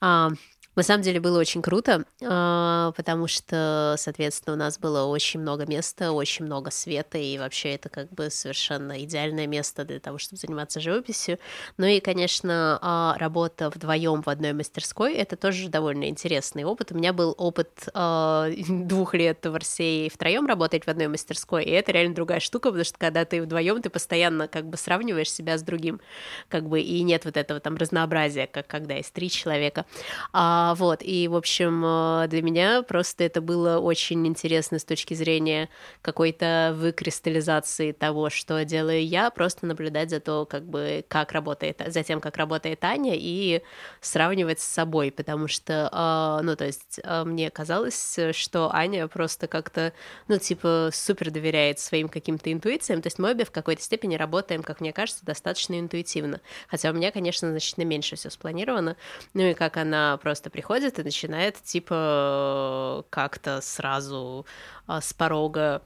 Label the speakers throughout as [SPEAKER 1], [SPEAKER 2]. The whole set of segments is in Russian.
[SPEAKER 1] А, на самом деле было очень круто, а, потому что, соответственно, у нас было очень много места, очень много света, и вообще это как бы совершенно идеальное место для того, чтобы заниматься живописью. Ну и, конечно, а, работа вдвоем в одной мастерской — это тоже довольно интересный опыт. У меня был опыт а, двух лет в Арсее втроем работать в одной мастерской, и это реально другая штука, потому что когда ты вдвоем, ты постоянно как бы сравниваешь себя с другим, как бы, и нет вот этого там разнообразия, как когда есть три человека. А, вот, и, в общем, э, для меня просто это было очень интересно с точки зрения какой-то выкристаллизации того, что делаю я, просто наблюдать за то, как бы, как работает, за тем, как работает Аня, и сравнивать с собой, потому что, э, ну, то есть, э, мне казалось, что Аня просто как-то, ну, типа, супер доверяет своим каким-то интуициям, то есть мы обе в какой-то степени работаем, как мне кажется, достаточно интуитивно, хотя у меня, конечно, значительно меньше все спланировано, ну и как она просто приходит и начинает, типа, как-то сразу а, с порога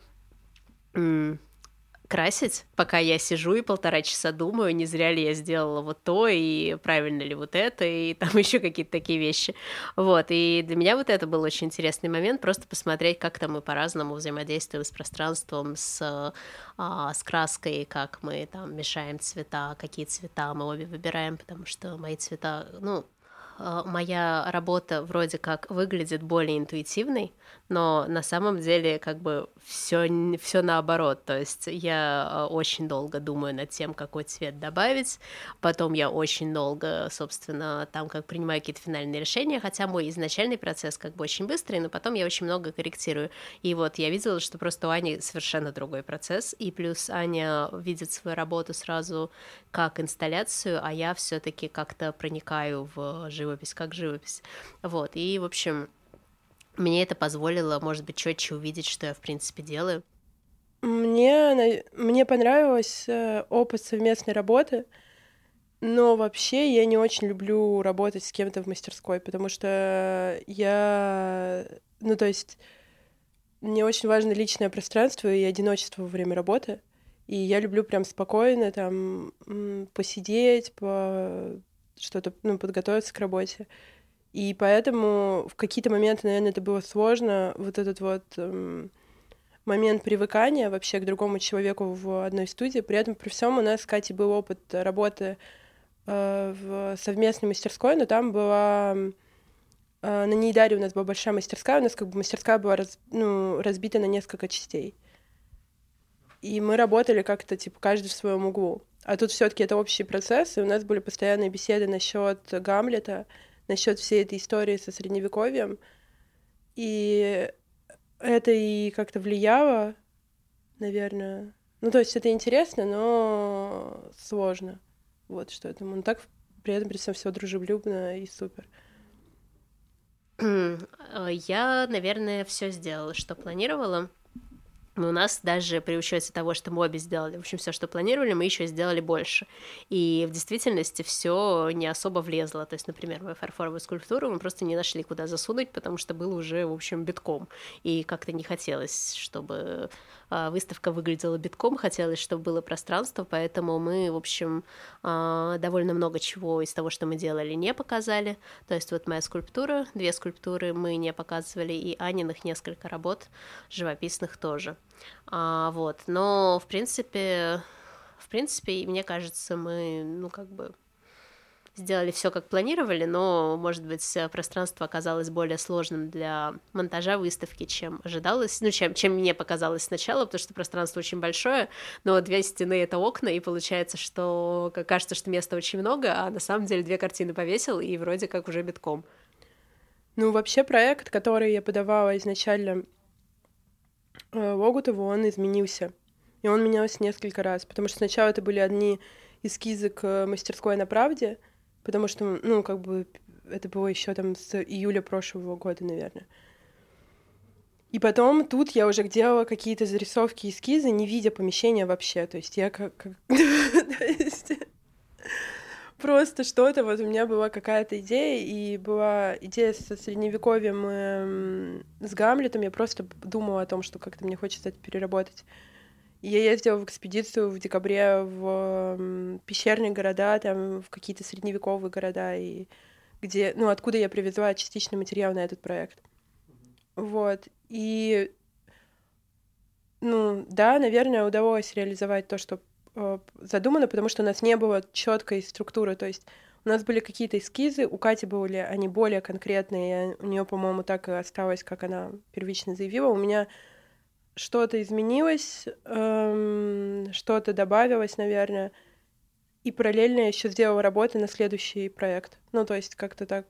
[SPEAKER 1] красить, пока я сижу и полтора часа думаю, не зря ли я сделала вот то, и правильно ли вот это, и там еще какие-то такие вещи. Вот, и для меня вот это был очень интересный момент, просто посмотреть, как там мы по-разному взаимодействуем с пространством, с, а, с краской, как мы там мешаем цвета, какие цвета мы обе выбираем, потому что мои цвета, ну, моя работа вроде как выглядит более интуитивной, но на самом деле как бы все все наоборот. То есть я а, очень долго думаю над тем, какой цвет добавить, потом я очень долго, собственно, там как принимаю какие-то финальные решения, хотя мой изначальный процесс как бы очень быстрый, но потом я очень много корректирую. И вот я видела, что просто у Ани совершенно другой процесс, и плюс Аня видит свою работу сразу как инсталляцию, а я все-таки как-то проникаю в живопись как живопись. Вот, и, в общем, мне это позволило, может быть, четче увидеть, что я, в принципе, делаю.
[SPEAKER 2] Мне, мне понравился опыт совместной работы, но вообще я не очень люблю работать с кем-то в мастерской, потому что я... Ну, то есть мне очень важно личное пространство и одиночество во время работы. И я люблю прям спокойно там посидеть, по что-то, ну, подготовиться к работе. И поэтому в какие-то моменты, наверное, это было сложно, вот этот вот эм, момент привыкания вообще к другому человеку в одной студии. При этом при всем у нас с Катей был опыт работы э, в совместной мастерской, но там была э, на Нейдаре у нас была большая мастерская, у нас как бы мастерская была раз, ну, разбита на несколько частей. И мы работали как-то, типа, каждый в своем углу. А тут все-таки это общий процесс, и у нас были постоянные беседы насчет Гамлета, насчет всей этой истории со средневековьем. И это и как-то влияло, наверное. Ну, то есть это интересно, но сложно. Вот что это. Он так при этом при всем все дружелюбно и супер.
[SPEAKER 1] Я, наверное, все сделала, что планировала. Но у нас даже при учете того, что мы обе сделали, в общем, все, что планировали, мы еще сделали больше. И в действительности все не особо влезло. То есть, например, мою фарфоровую скульптуру мы просто не нашли, куда засунуть, потому что было уже, в общем, битком. И как-то не хотелось, чтобы а, выставка выглядела битком, хотелось, чтобы было пространство, поэтому мы, в общем, а, довольно много чего из того, что мы делали, не показали. То есть вот моя скульптура, две скульптуры мы не показывали, и Аниных несколько работ живописных тоже. А, вот, но, в принципе, в принципе, мне кажется, мы, ну, как бы сделали все как планировали, но, может быть, пространство оказалось более сложным для монтажа выставки, чем ожидалось, ну, чем, чем мне показалось сначала, потому что пространство очень большое, но две стены — это окна, и получается, что кажется, что места очень много, а на самом деле две картины повесил, и вроде как уже битком.
[SPEAKER 2] Ну, вообще проект, который я подавала изначально э, Логутову, он изменился. И он менялся несколько раз, потому что сначала это были одни эскизы к мастерской на правде — потому что, ну, как бы это было еще там с июля прошлого года, наверное. И потом тут я уже делала какие-то зарисовки, эскизы, не видя помещения вообще. То есть я как... Просто что-то, вот у меня была какая-то идея, и была идея со средневековьем эм, с Гамлетом, я просто думала о том, что как-то мне хочется это переработать. Я ездила в экспедицию в декабре в пещерные города, там в какие-то средневековые города, и где, ну, откуда я привезла частичный материал на этот проект. Вот. И, ну, да, наверное, удалось реализовать то, что э, задумано, потому что у нас не было четкой структуры. То есть у нас были какие-то эскизы, у Кати были они более конкретные, у нее, по-моему, так и осталось, как она первично заявила. У меня что-то изменилось, эм, что-то добавилось, наверное. И параллельно еще сделала работы на следующий проект. Ну, то есть как-то так.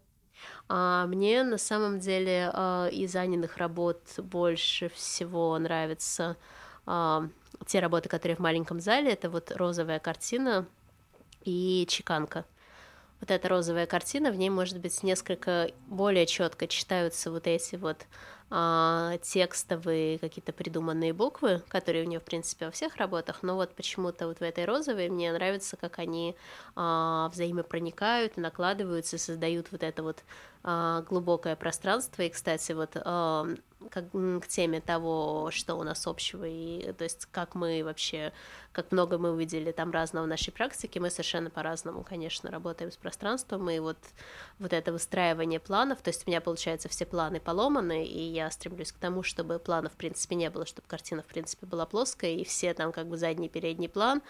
[SPEAKER 1] А мне на самом деле а, из Аниных работ больше всего нравятся а, те работы, которые в маленьком зале. Это вот розовая картина и чеканка. Вот эта розовая картина, в ней, может быть, несколько более четко читаются вот эти вот а, текстовые какие-то придуманные буквы, которые у нее, в принципе, во всех работах, но вот почему-то вот в этой розовой мне нравится, как они а, взаимопроникают, накладываются, создают вот это вот а, глубокое пространство. И, кстати, вот а, как, к теме того, что у нас общего, и то есть как мы вообще, как много мы увидели там разного в нашей практике, мы совершенно по-разному, конечно, работаем с пространством, и вот, вот это выстраивание планов, то есть у меня, получается, все планы поломаны, и я стремлюсь к тому, чтобы планов, в принципе, не было, чтобы картина, в принципе, была плоская, и все там как бы задний, передний план,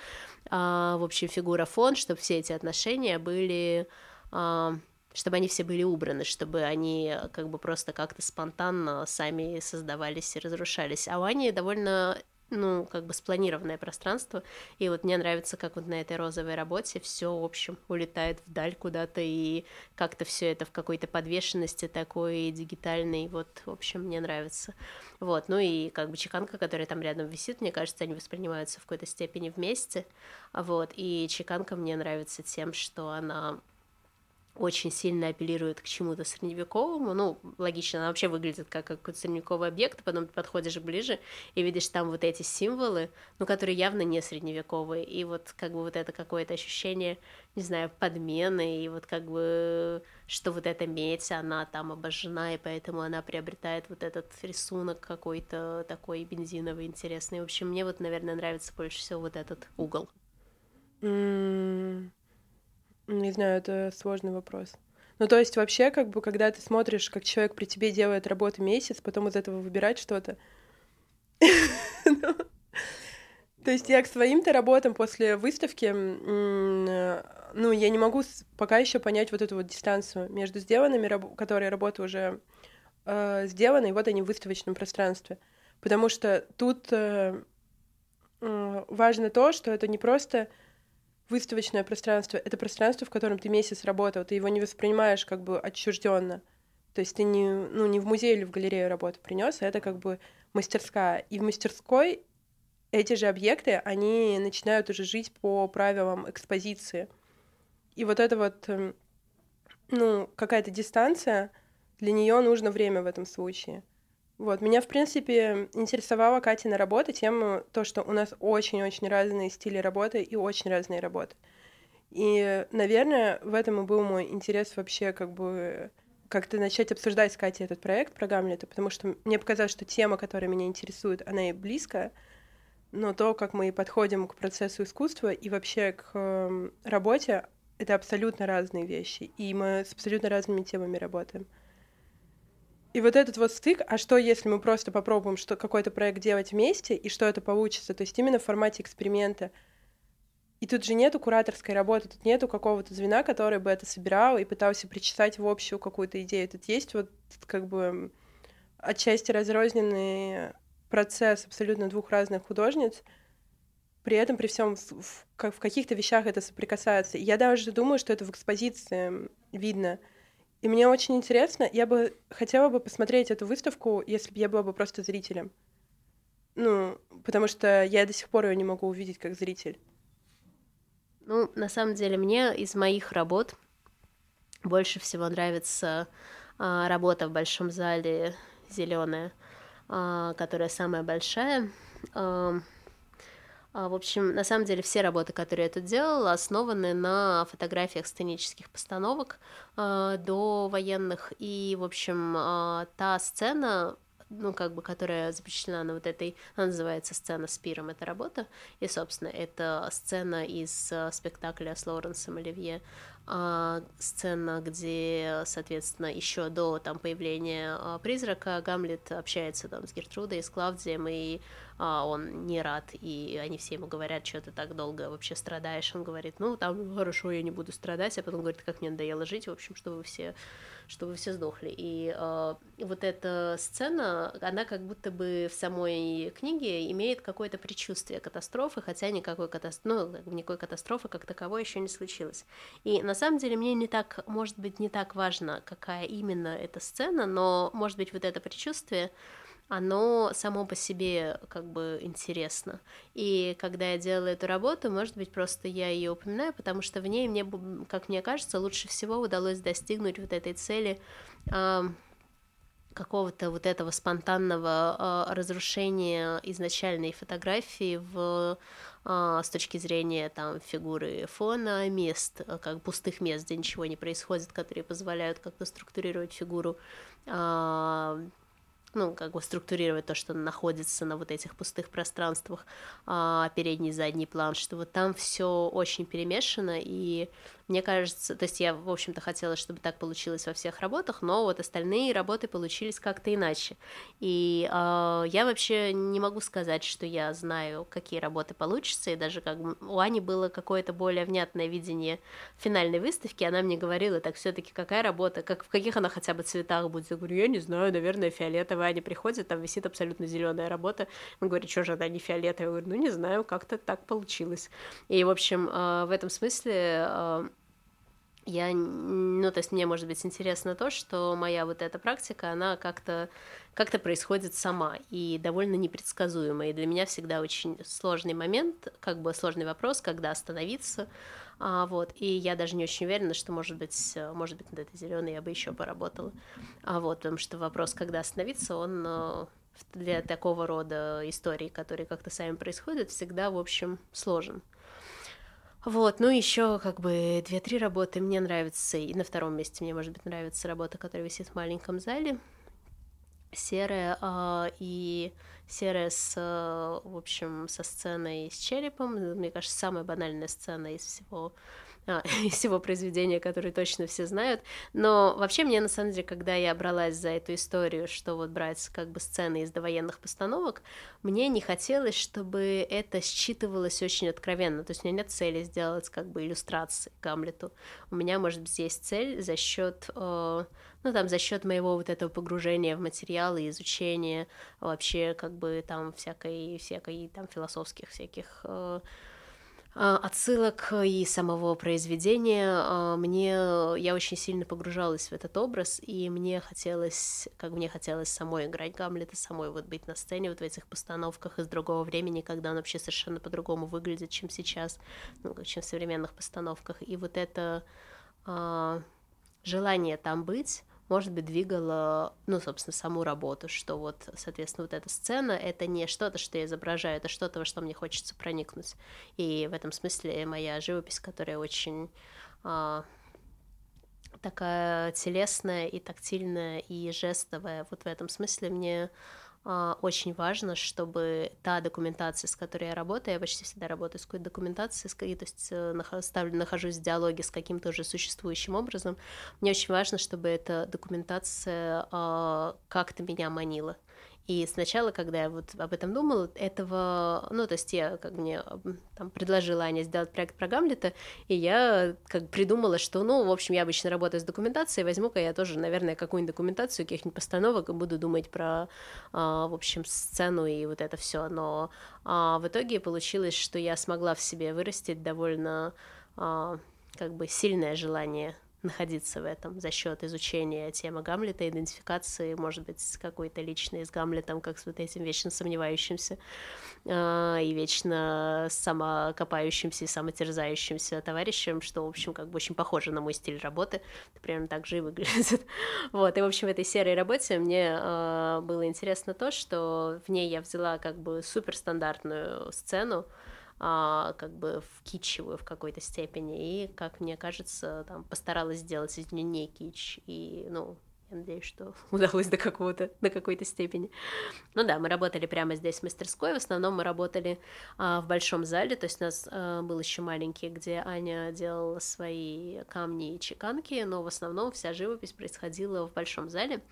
[SPEAKER 1] а, в общем, фигура, фон, чтобы все эти отношения были... А, чтобы они все были убраны, чтобы они как бы просто как-то спонтанно сами создавались и разрушались. А у Ани довольно ну, как бы спланированное пространство, и вот мне нравится, как вот на этой розовой работе все, в общем, улетает вдаль куда-то, и как-то все это в какой-то подвешенности такой дигитальной, вот, в общем, мне нравится. Вот, ну и как бы чеканка, которая там рядом висит, мне кажется, они воспринимаются в какой-то степени вместе, вот, и чеканка мне нравится тем, что она очень сильно апеллирует к чему-то средневековому. Ну, логично, она вообще выглядит как какой-то средневековый объект, потом ты подходишь ближе и видишь там вот эти символы, ну, которые явно не средневековые. И вот как бы вот это какое-то ощущение, не знаю, подмены, и вот как бы, что вот эта медь, она там обожжена, и поэтому она приобретает вот этот рисунок какой-то такой бензиновый, интересный. В общем, мне вот, наверное, нравится больше всего вот этот угол.
[SPEAKER 2] Mm. Не знаю, это сложный вопрос. Ну, то есть вообще, как бы, когда ты смотришь, как человек при тебе делает работу месяц, потом из этого выбирать что-то. Ну, то есть я к своим-то работам после выставки, ну, я не могу пока еще понять вот эту вот дистанцию между сделанными, которые работы уже э, сделаны, и вот они в выставочном пространстве. Потому что тут э, важно то, что это не просто выставочное пространство — это пространство, в котором ты месяц работал, ты его не воспринимаешь как бы отчужденно. То есть ты не, ну, не в музей или в галерею работу принес, а это как бы мастерская. И в мастерской эти же объекты, они начинают уже жить по правилам экспозиции. И вот это вот, эм, ну, какая-то дистанция, для нее нужно время в этом случае. Вот, меня, в принципе, интересовала Катина работа тем, то, что у нас очень-очень разные стили работы и очень разные работы. И, наверное, в этом и был мой интерес вообще как бы как-то начать обсуждать с Катей этот проект про Гамлета, потому что мне показалось, что тема, которая меня интересует, она и близкая, но то, как мы подходим к процессу искусства и вообще к эм, работе, это абсолютно разные вещи, и мы с абсолютно разными темами работаем. И вот этот вот стык, а что если мы просто попробуем что, какой-то проект делать вместе, и что это получится, то есть именно в формате эксперимента. И тут же нету кураторской работы, тут нету какого-то звена, который бы это собирал и пытался причесать в общую какую-то идею. Тут есть вот как бы отчасти разрозненный процесс абсолютно двух разных художниц, при этом при всем в, в, каких-то вещах это соприкасается. Я даже думаю, что это в экспозиции видно — и мне очень интересно, я бы хотела бы посмотреть эту выставку, если бы я была бы просто зрителем. Ну, потому что я до сих пор ее не могу увидеть как зритель.
[SPEAKER 1] Ну, на самом деле, мне из моих работ больше всего нравится а, работа в большом зале зеленая, а, которая самая большая. А, в общем, на самом деле все работы, которые я тут делала, основаны на фотографиях сценических постановок э, до военных. И, в общем, э, та сцена, ну, как бы, которая запечатлена на вот этой, она называется «Сцена с пиром», эта работа, и, собственно, это сцена из спектакля с Лоуренсом Оливье а, сцена, где, соответственно, еще до там появления а, призрака Гамлет общается там с Гертрудой, с Клавдием, и а, он не рад, и они все ему говорят, что ты так долго вообще страдаешь. Он говорит, ну, там, хорошо, я не буду страдать, а потом говорит, как мне надоело жить, в общем, что вы все что вы все сдохли. И э, вот эта сцена, она как будто бы в самой книге имеет какое-то предчувствие катастрофы, хотя никакой катастрофы, ну, никакой катастрофы как таковой еще не случилось. И на самом деле мне не так, может быть, не так важно, какая именно эта сцена, но, может быть, вот это предчувствие, оно само по себе как бы интересно. И когда я делала эту работу, может быть, просто я ее упоминаю, потому что в ней мне, как мне кажется, лучше всего удалось достигнуть вот этой цели э, какого-то вот этого спонтанного э, разрушения изначальной фотографии в э, с точки зрения там фигуры фона, мест, как пустых мест, где ничего не происходит, которые позволяют как-то структурировать фигуру, ну, как бы структурировать то, что находится на вот этих пустых пространствах, а, передний, задний план, что вот там все очень перемешано, и мне кажется, то есть я, в общем-то, хотела, чтобы так получилось во всех работах, но вот остальные работы получились как-то иначе. И э, я вообще не могу сказать, что я знаю, какие работы получатся, и даже как у Ани было какое-то более внятное видение финальной выставки, она мне говорила, так все таки какая работа, как, в каких она хотя бы цветах будет. Я говорю, я не знаю, наверное, фиолетовая. Аня приходит, там висит абсолютно зеленая работа. Он говорит, что же она не фиолетовая? Я говорю, ну не знаю, как-то так получилось. И, в общем, э, в этом смысле э, я, ну, то есть мне, может быть, интересно то, что моя вот эта практика, она как-то как-то происходит сама и довольно непредсказуема. И для меня всегда очень сложный момент, как бы сложный вопрос, когда остановиться. А, вот, и я даже не очень уверена, что, может быть, может быть, над этой зеленой я бы еще поработала. А, вот, потому что вопрос, когда остановиться, он э, для такого рода историй, которые как-то сами происходят, всегда, в общем, сложен. Вот, ну еще как бы две-три работы мне нравятся, и на втором месте мне, может быть, нравится работа, которая висит в маленьком зале, серая, э, и серая с, в общем, со сценой с черепом, мне кажется, самая банальная сцена из всего из всего произведения, которое точно все знают. Но вообще мне, на самом деле, когда я бралась за эту историю, что вот брать как бы сцены из довоенных постановок, мне не хотелось, чтобы это считывалось очень откровенно. То есть у меня нет цели сделать как бы иллюстрации Гамлету. У меня, может быть, есть цель за счет э, ну, там, за счет моего вот этого погружения в материалы, изучения вообще, как бы, там, всякой, всякой, там, философских всяких э, а, отсылок и самого произведения. А, мне я очень сильно погружалась в этот образ, и мне хотелось, как мне хотелось самой играть Гамлета, самой вот быть на сцене вот в этих постановках из другого времени, когда он вообще совершенно по-другому выглядит, чем сейчас, ну, чем в современных постановках. И вот это а, желание там быть, может быть, двигало, ну, собственно, саму работу, что вот, соответственно, вот эта сцена — это не что-то, что я изображаю, это что-то, во что мне хочется проникнуть. И в этом смысле моя живопись, которая очень а, такая телесная и тактильная и жестовая, вот в этом смысле мне очень важно, чтобы та документация, с которой я работаю, я почти всегда работаю с какой-то документацией, то есть э, ставлю, нахожусь в диалоге с каким-то уже существующим образом, мне очень важно, чтобы эта документация а, как-то меня манила. И сначала, когда я вот об этом думала, этого, ну, то есть я, как мне там предложила Аня сделать проект про Гамлета, и я как придумала, что, ну, в общем, я обычно работаю с документацией, возьму-ка я тоже, наверное, какую-нибудь документацию, каких-нибудь постановок, и буду думать про, а, в общем, сцену и вот это все. Но а, в итоге получилось, что я смогла в себе вырастить довольно а, как бы сильное желание находиться в этом за счет изучения темы Гамлета, идентификации, может быть, какой-то личной с Гамлетом, как с вот этим вечно сомневающимся э, и вечно самокопающимся и самотерзающимся товарищем, что, в общем, как бы очень похоже на мой стиль работы, это примерно так же и выглядит. вот, и, в общем, в этой серой работе мне э, было интересно то, что в ней я взяла как бы суперстандартную сцену, а, как бы в в какой-то степени, и, как мне кажется, там постаралась сделать из нее не кич, и, ну, я надеюсь, что удалось до какого-то, до какой-то степени. Ну да, мы работали прямо здесь в мастерской, в основном мы работали а, в большом зале, то есть у нас а, был еще маленький, где Аня делала свои камни и чеканки, но в основном вся живопись происходила в большом зале.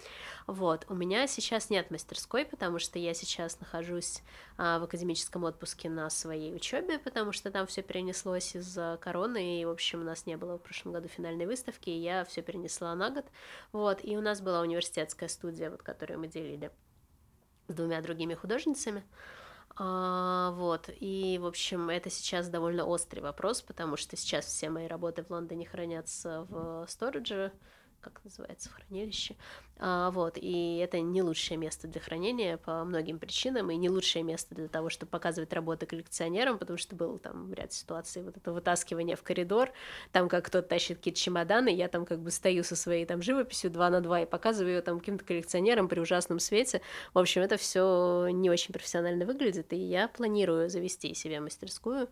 [SPEAKER 1] Вот, у меня сейчас нет мастерской, потому что я сейчас нахожусь а, в академическом отпуске на своей учебе, потому что там все перенеслось из-за короны, и, в общем, у нас не было в прошлом году финальной выставки, и я все перенесла на год, вот, и у нас была университетская студия, вот, которую мы делили с двумя другими художницами, а, вот, и, в общем, это сейчас довольно острый вопрос, потому что сейчас все мои работы в Лондоне хранятся в сторидже, как называется, в хранилище. А, вот, и это не лучшее место для хранения по многим причинам, и не лучшее место для того, чтобы показывать работы коллекционерам, потому что был там ряд ситуаций, вот это вытаскивание в коридор, там как кто-то тащит какие-то чемоданы, я там как бы стою со своей там живописью 2 на 2 и показываю ее там каким-то коллекционерам при ужасном свете. В общем, это все не очень профессионально выглядит, и я планирую завести себе мастерскую,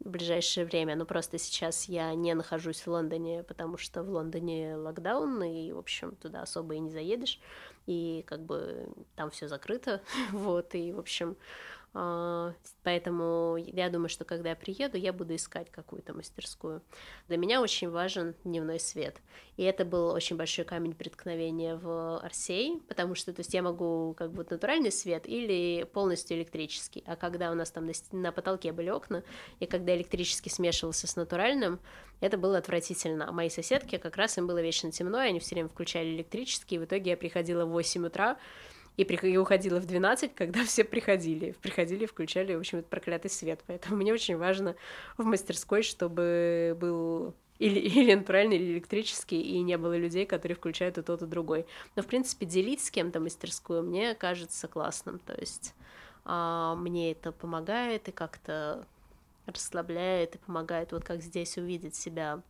[SPEAKER 1] в ближайшее время. Но просто сейчас я не нахожусь в Лондоне, потому что в Лондоне локдаун, и, в общем, туда особо и не заедешь. И как бы там все закрыто. вот, и, в общем, поэтому я думаю, что когда я приеду, я буду искать какую-то мастерскую. Для меня очень важен дневной свет. И это был очень большой камень преткновения в Арсей, потому что то есть я могу как бы натуральный свет или полностью электрический. А когда у нас там на, на потолке были окна, и когда электрический смешивался с натуральным, это было отвратительно. А мои соседки как раз им было вечно темно, и они все время включали электрический, и в итоге я приходила в 8 утра, и, при... и уходила в 12, когда все приходили. Приходили, включали, в общем, этот проклятый свет. Поэтому мне очень важно в мастерской, чтобы был или, или натуральный, или электрический, и не было людей, которые включают и тот, и другой. Но, в принципе, делить с кем-то мастерскую мне кажется классным. То есть а, мне это помогает и как-то расслабляет и помогает вот как здесь увидеть себя,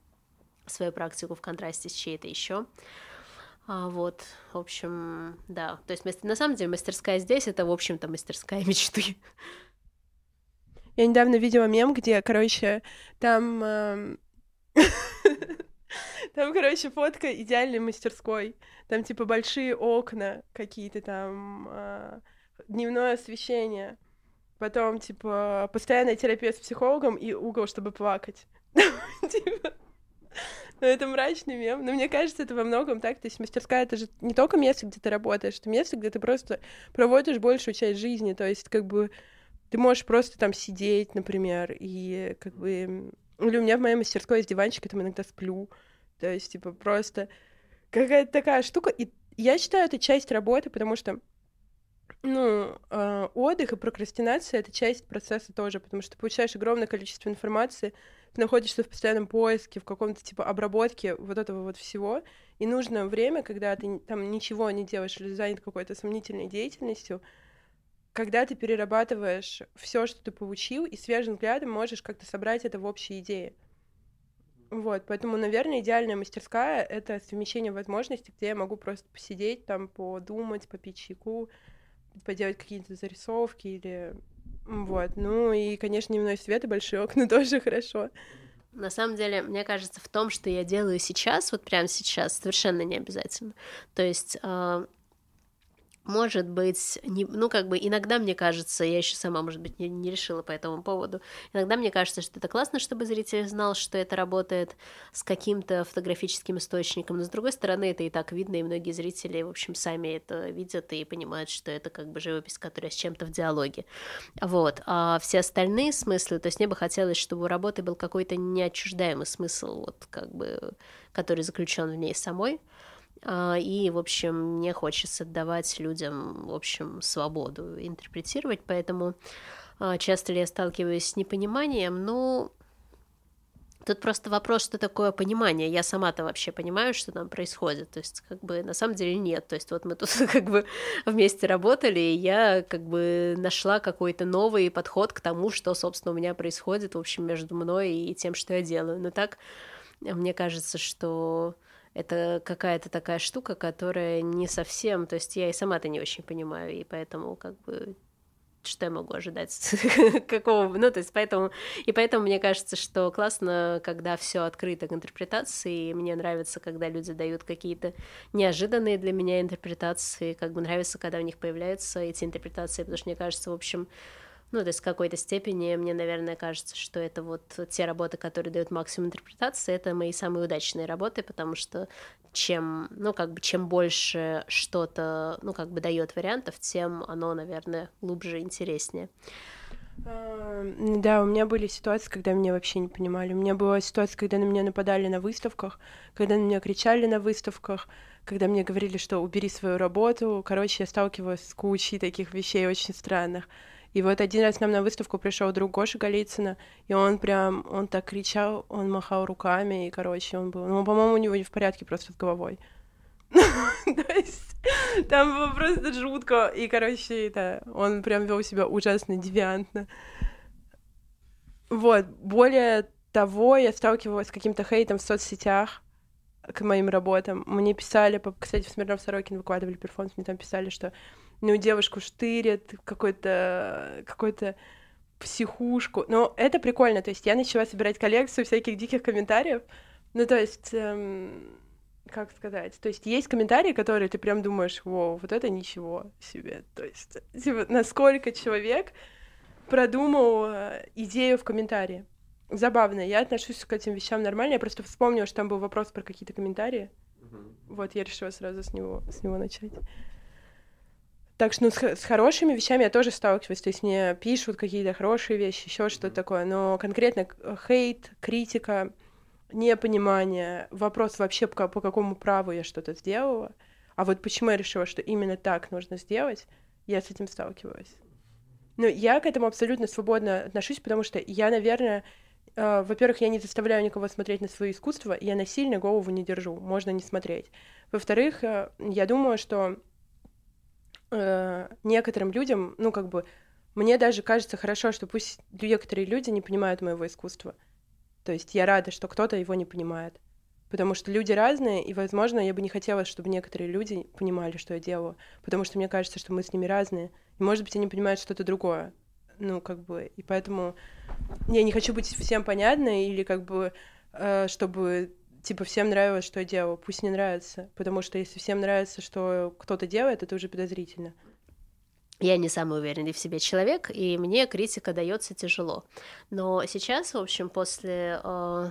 [SPEAKER 1] свою практику в контрасте с чьей-то еще. А, вот, в общем, да. То есть, на самом деле, мастерская здесь — это, в общем-то, мастерская мечты.
[SPEAKER 2] Я недавно видела мем, где, короче, там... Эм, там, короче, фотка идеальной мастерской. Там, типа, большие окна какие-то там, э, дневное освещение. Потом, типа, постоянная терапия с психологом и угол, чтобы плакать. Типа, ну, это мрачный мем. Но мне кажется, это во многом так. То есть мастерская — это же не только место, где ты работаешь, это место, где ты просто проводишь большую часть жизни. То есть как бы ты можешь просто там сидеть, например, и как бы... Или у меня в моей мастерской есть диванчик, я там иногда сплю. То есть, типа, просто какая-то такая штука. И я считаю, это часть работы, потому что ну, э, отдых и прокрастинация — это часть процесса тоже, потому что ты получаешь огромное количество информации, ты находишься в постоянном поиске, в каком-то типа обработке вот этого вот всего, и нужно время, когда ты там ничего не делаешь или занят какой-то сомнительной деятельностью, когда ты перерабатываешь все, что ты получил, и свежим взглядом можешь как-то собрать это в общие идеи. Вот, поэтому, наверное, идеальная мастерская — это совмещение возможностей, где я могу просто посидеть, там, подумать, попить чайку, поделать какие-то зарисовки или вот, ну и, конечно, дневной свет и большие окна тоже хорошо.
[SPEAKER 1] На самом деле, мне кажется, в том, что я делаю сейчас, вот прямо сейчас, совершенно не обязательно. То есть а, может быть, не, ну, как бы, иногда мне кажется, я еще сама, может быть, не, не решила по этому поводу, иногда мне кажется, что это классно, чтобы зритель знал, что это работает с каким-то фотографическим источником, но, с другой стороны, это и так видно, и многие зрители, в общем, сами это видят и понимают, что это как бы живопись, которая с чем-то в диалоге. Вот. А все остальные смыслы, то есть мне бы хотелось, чтобы у работы был какой-то неотчуждаемый смысл, вот, как бы, который заключен в ней самой, и, в общем, мне хочется давать людям, в общем, свободу интерпретировать, поэтому а, часто ли я сталкиваюсь с непониманием, ну, Тут просто вопрос, что такое понимание. Я сама-то вообще понимаю, что там происходит. То есть, как бы, на самом деле нет. То есть, вот мы тут как бы вместе работали, и я как бы нашла какой-то новый подход к тому, что, собственно, у меня происходит, в общем, между мной и тем, что я делаю. Но так, мне кажется, что это какая-то такая штука, которая не совсем, то есть я и сама-то не очень понимаю, и поэтому как бы что я могу ожидать? Какого? Ну, то есть поэтому... И поэтому мне кажется, что классно, когда все открыто к интерпретации, и мне нравится, когда люди дают какие-то неожиданные для меня интерпретации, как бы нравится, когда у них появляются эти интерпретации, потому что мне кажется, в общем, ну, то есть в какой-то степени мне, наверное, кажется, что это вот те работы, которые дают максимум интерпретации, это мои самые удачные работы, потому что чем, ну, как бы, чем больше что-то, ну, как бы дает вариантов, тем оно, наверное, глубже и интереснее.
[SPEAKER 2] Да, у меня были ситуации, когда меня вообще не понимали. У меня была ситуация, когда на меня нападали на выставках, когда на меня кричали на выставках, когда мне говорили, что убери свою работу. Короче, я сталкивалась с кучей таких вещей очень странных. И вот один раз нам на выставку пришел друг Гоша Голицына, и он прям, он так кричал, он махал руками, и, короче, он был... Ну, по-моему, у него не в порядке просто с головой. То есть там было просто жутко, и, короче, это, он прям вел себя ужасно девиантно. Вот, более того, я сталкивалась с каким-то хейтом в соцсетях к моим работам. Мне писали, кстати, в Смирнов Сорокин выкладывали перформанс, мне там писали, что ну, девушку штырят, какой-то какой-то психушку. Но это прикольно, то есть я начала собирать коллекцию всяких диких комментариев. Ну, то есть, эм, как сказать, то есть есть комментарии, которые ты прям думаешь, вау, вот это ничего себе. То есть, типа, насколько человек продумал э, идею в комментарии. Забавно, я отношусь к этим вещам нормально, я просто вспомнила, что там был вопрос про какие-то комментарии. Вот, я решила сразу с него, с него начать. Так что ну, с, с хорошими вещами я тоже сталкиваюсь. То есть мне пишут какие-то хорошие вещи, еще что-то такое. Но конкретно хейт, критика, непонимание, вопрос вообще по, по какому праву я что-то сделала. А вот почему я решила, что именно так нужно сделать, я с этим сталкиваюсь. Ну, я к этому абсолютно свободно отношусь, потому что я, наверное, э, во-первых, я не заставляю никого смотреть на свое искусство, я насильно голову не держу, можно не смотреть. Во-вторых, э, я думаю, что э, некоторым людям, ну, как бы, мне даже кажется хорошо, что пусть некоторые люди не понимают моего искусства. То есть я рада, что кто-то его не понимает. Потому что люди разные, и, возможно, я бы не хотела, чтобы некоторые люди понимали, что я делаю. Потому что мне кажется, что мы с ними разные. И, может быть, они понимают что-то другое. Ну, как бы, и поэтому я не хочу быть всем понятной или как бы, э, чтобы типа всем нравилось, что я делаю, пусть не нравится, потому что если всем нравится, что кто-то делает, это уже подозрительно.
[SPEAKER 1] Я не самый уверенный в себе человек, и мне критика дается тяжело. Но сейчас, в общем, после э,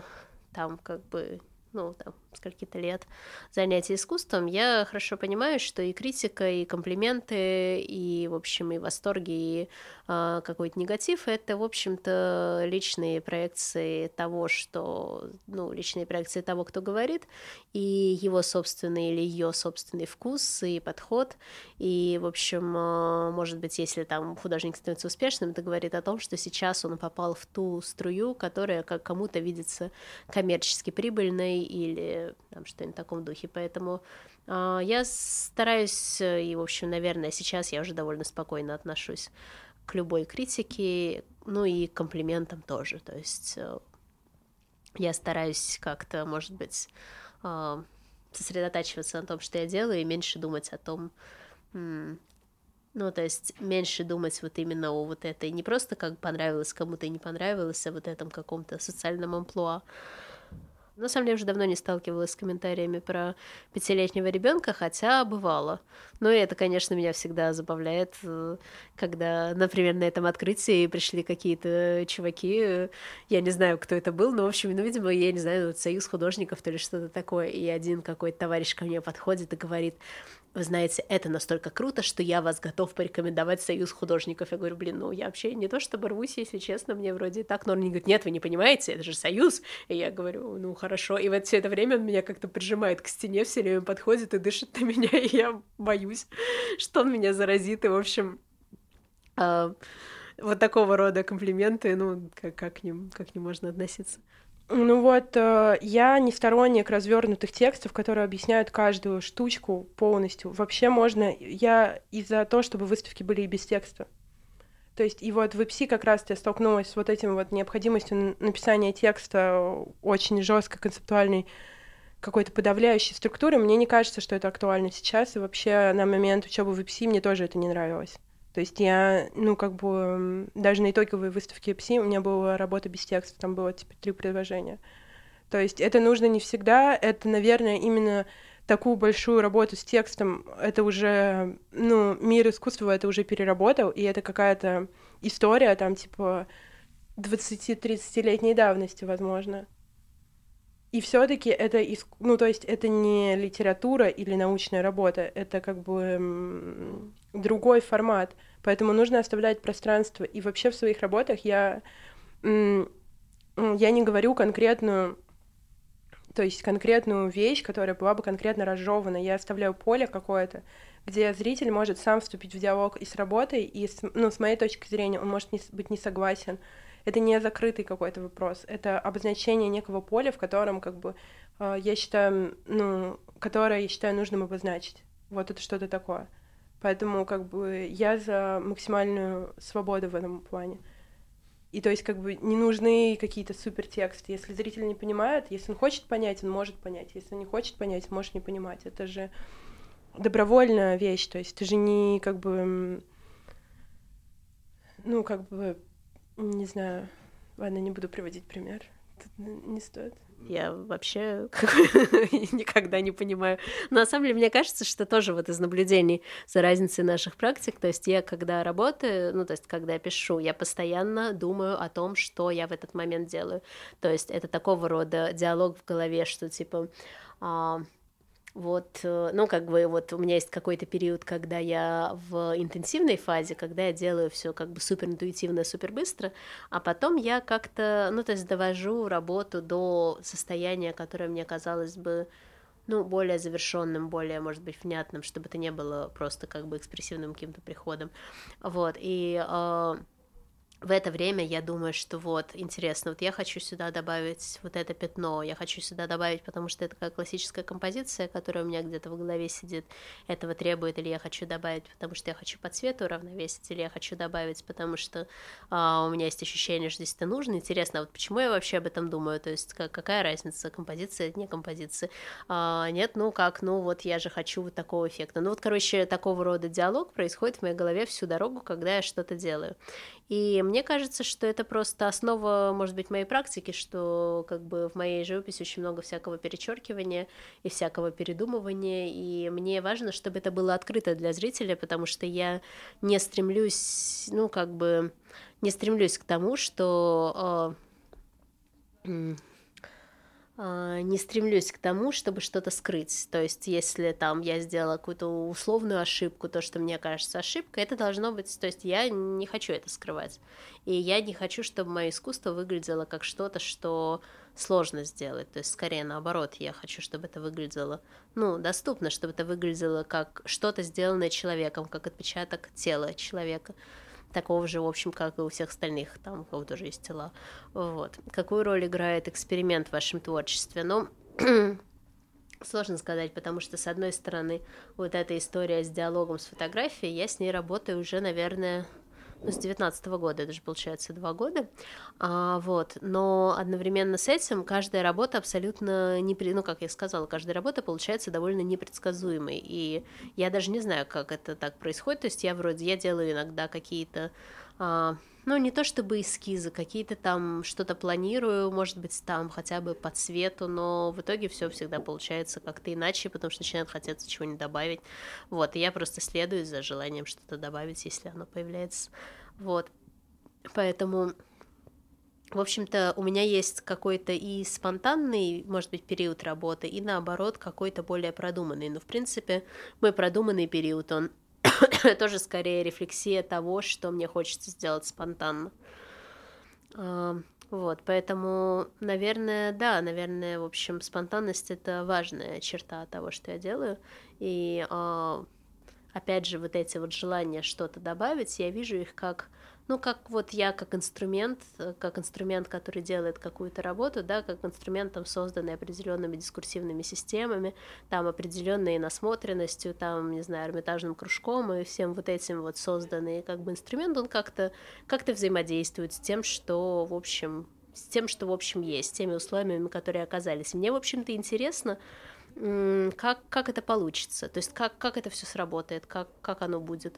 [SPEAKER 1] там как бы ну, там, скольки-то лет занятий искусством, я хорошо понимаю, что и критика, и комплименты, и, в общем, и восторги, и э, какой-то негатив — это, в общем-то, личные проекции того, что... Ну, личные проекции того, кто говорит, и его собственный или ее собственный вкус и подход. И, в общем, э, может быть, если там художник становится успешным, это говорит о том, что сейчас он попал в ту струю, которая как кому-то видится коммерчески прибыльной или там, что-нибудь в таком духе. Поэтому э, я стараюсь, и, в общем, наверное, сейчас я уже довольно спокойно отношусь к любой критике, ну и комплиментам тоже. То есть э, я стараюсь как-то, может быть, э, сосредотачиваться на том, что я делаю, и меньше думать о том, ну, то есть меньше думать вот именно о вот этой, не просто как понравилось кому-то и не понравилось, а вот этом каком-то социальном амплуа. На самом деле, уже давно не сталкивалась с комментариями про пятилетнего ребенка, хотя бывало. Но это, конечно, меня всегда забавляет, э, когда, например, на этом открытии пришли какие-то чуваки, я не знаю, кто это был, но, в общем, ну, видимо, я не знаю, союз художников или что-то такое, и один какой-то товарищ ко мне подходит и говорит, вы знаете, это настолько круто, что я вас готов порекомендовать союз художников. Я говорю, блин, ну я вообще не то чтобы рвусь, если честно, мне вроде так, но он мне нет, вы не понимаете, это же союз. И я говорю, ну хорошо. И вот все это время он меня как-то прижимает к стене, все время подходит и дышит на меня, и я боюсь, что он меня заразит. И, в общем, э, вот такого рода комплименты, ну, как, как, к ним, как к ним можно относиться?
[SPEAKER 2] Ну вот, э, я не сторонник развернутых текстов, которые объясняют каждую штучку полностью. Вообще можно, я из-за того, чтобы выставки были и без текста. То есть, и вот в ИПСИ как раз я столкнулась с вот этим вот необходимостью написания текста очень жесткой концептуальной какой-то подавляющей структуры. Мне не кажется, что это актуально сейчас, и вообще на момент учебы в ИПСИ мне тоже это не нравилось. То есть я, ну, как бы, даже на итоговой выставке ПСИ у меня была работа без текста, там было, типа, три предложения. То есть это нужно не всегда, это, наверное, именно такую большую работу с текстом, это уже, ну, мир искусства это уже переработал, и это какая-то история, там, типа, 20-30-летней давности, возможно. И все-таки это, иск... ну, то есть это не литература или научная работа, это как бы другой формат. Поэтому нужно оставлять пространство. И вообще в своих работах я, я не говорю конкретную то есть конкретную вещь, которая была бы конкретно разжевана. Я оставляю поле какое-то, где зритель может сам вступить в диалог и с работой, и с, ну, с моей точки зрения он может не, быть не согласен. Это не закрытый какой-то вопрос, это обозначение некого поля, в котором, как бы, э, я считаю, ну, которое я считаю нужным обозначить. Вот это что-то такое. Поэтому, как бы, я за максимальную свободу в этом плане. И то есть как бы не нужны какие-то супер тексты. Если зритель не понимает, если он хочет понять, он может понять. Если он не хочет понять, может не понимать. Это же добровольная вещь. То есть ты же не как бы... Ну, как бы... Не знаю. Ладно, не буду приводить пример. Тут не стоит.
[SPEAKER 1] Я вообще никогда не понимаю. Но на самом деле, мне кажется, что тоже вот из наблюдений за разницей наших практик, то есть я когда работаю, ну, то есть когда пишу, я постоянно думаю о том, что я в этот момент делаю. То есть это такого рода диалог в голове, что типа а, вот, э, ну, как бы вот у меня есть какой-то период, когда я в интенсивной фазе, когда я делаю все как бы супер интуитивно, супер быстро, а потом я как-то, ну, то есть довожу работу до состояния, которое мне казалось бы, ну, более завершенным, более, может быть, внятным, чтобы это не было просто как бы экспрессивным каким-то приходом. Вот, и э, в это время я думаю, что вот, интересно, вот я хочу сюда добавить вот это пятно, я хочу сюда добавить, потому что это как классическая композиция, которая у меня где-то в голове сидит, этого требует, или я хочу добавить, потому что я хочу по цвету равновесить, или я хочу добавить, потому что а, у меня есть ощущение, что здесь это нужно. Интересно, а вот почему я вообще об этом думаю, то есть как, какая разница, композиция, не композиция? А, нет, ну как, ну вот я же хочу вот такого эффекта. Ну вот, короче, такого рода диалог происходит в моей голове всю дорогу, когда я что-то делаю. И мне кажется, что это просто основа, может быть, моей практики, что как бы в моей живописи очень много всякого перечеркивания и всякого передумывания, и мне важно, чтобы это было открыто для зрителя, потому что я не стремлюсь, ну, как бы, не стремлюсь к тому, что э, не стремлюсь к тому, чтобы что-то скрыть. То есть, если там я сделала какую-то условную ошибку, то, что мне кажется ошибкой, это должно быть... То есть, я не хочу это скрывать. И я не хочу, чтобы мое искусство выглядело как что-то, что сложно сделать. То есть, скорее наоборот, я хочу, чтобы это выглядело, ну, доступно, чтобы это выглядело как что-то сделанное человеком, как отпечаток тела человека такого же, в общем, как и у всех остальных, там у кого тоже есть тела. Вот. Какую роль играет эксперимент в вашем творчестве? Ну, Сложно сказать, потому что, с одной стороны, вот эта история с диалогом с фотографией, я с ней работаю уже, наверное, ну, с девятнадцатого года, это же получается два года, а, вот, но одновременно с этим каждая работа абсолютно, не, ну, как я сказала, каждая работа получается довольно непредсказуемой, и я даже не знаю, как это так происходит, то есть я вроде, я делаю иногда какие-то а, ну, не то чтобы эскизы, какие-то там что-то планирую, может быть, там хотя бы по цвету, но в итоге все всегда получается как-то иначе, потому что начинает хотеться чего-нибудь добавить. Вот, и я просто следую за желанием что-то добавить, если оно появляется. Вот. Поэтому в общем-то, у меня есть какой-то и спонтанный, может быть, период работы, и наоборот, какой-то более продуманный. Но, в принципе, мой продуманный период, он тоже скорее рефлексия того, что мне хочется сделать спонтанно. А, вот, поэтому, наверное, да, наверное, в общем, спонтанность это важная черта того, что я делаю. И а, опять же, вот эти вот желания что-то добавить, я вижу их как ну, как вот я как инструмент, э, как инструмент, который делает какую-то работу, да, как инструмент, там, созданный определенными дискурсивными системами, там, определенной насмотренностью, там, не знаю, эрмитажным кружком и всем вот этим вот созданный как бы инструмент, он как-то как взаимодействует с тем, что, в общем, с тем, что, в общем, есть, с теми условиями, которые оказались. Мне, в общем-то, интересно, как, как это получится, то есть как, как это все сработает, как, как оно будет.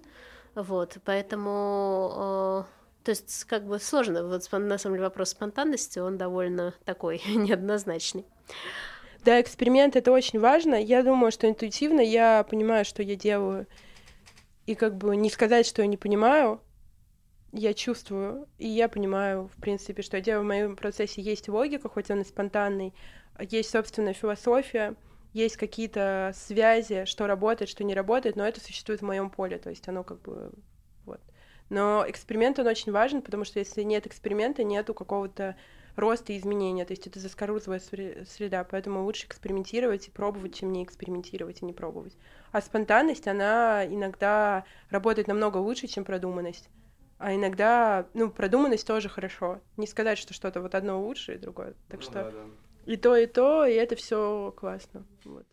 [SPEAKER 1] Вот, поэтому... Э, то есть, как бы сложно. Вот на самом деле вопрос спонтанности, он довольно такой неоднозначный.
[SPEAKER 2] Да, эксперимент это очень важно. Я думаю, что интуитивно я понимаю, что я делаю. И как бы не сказать, что я не понимаю, я чувствую, и я понимаю, в принципе, что я делаю в моем процессе есть логика, хоть он и спонтанный, есть собственная философия, есть какие-то связи, что работает, что не работает, но это существует в моем поле, то есть оно как бы вот. Но эксперимент, он очень важен, потому что если нет эксперимента, нету какого-то роста и изменения, то есть это заскорузлая среда, поэтому лучше экспериментировать и пробовать, чем не экспериментировать и не пробовать. А спонтанность, она иногда работает намного лучше, чем продуманность. А иногда, ну, продуманность тоже хорошо. Не сказать, что что-то вот одно лучше и другое. Так ну, что да, да. И то, и то, и это все классно. Вот.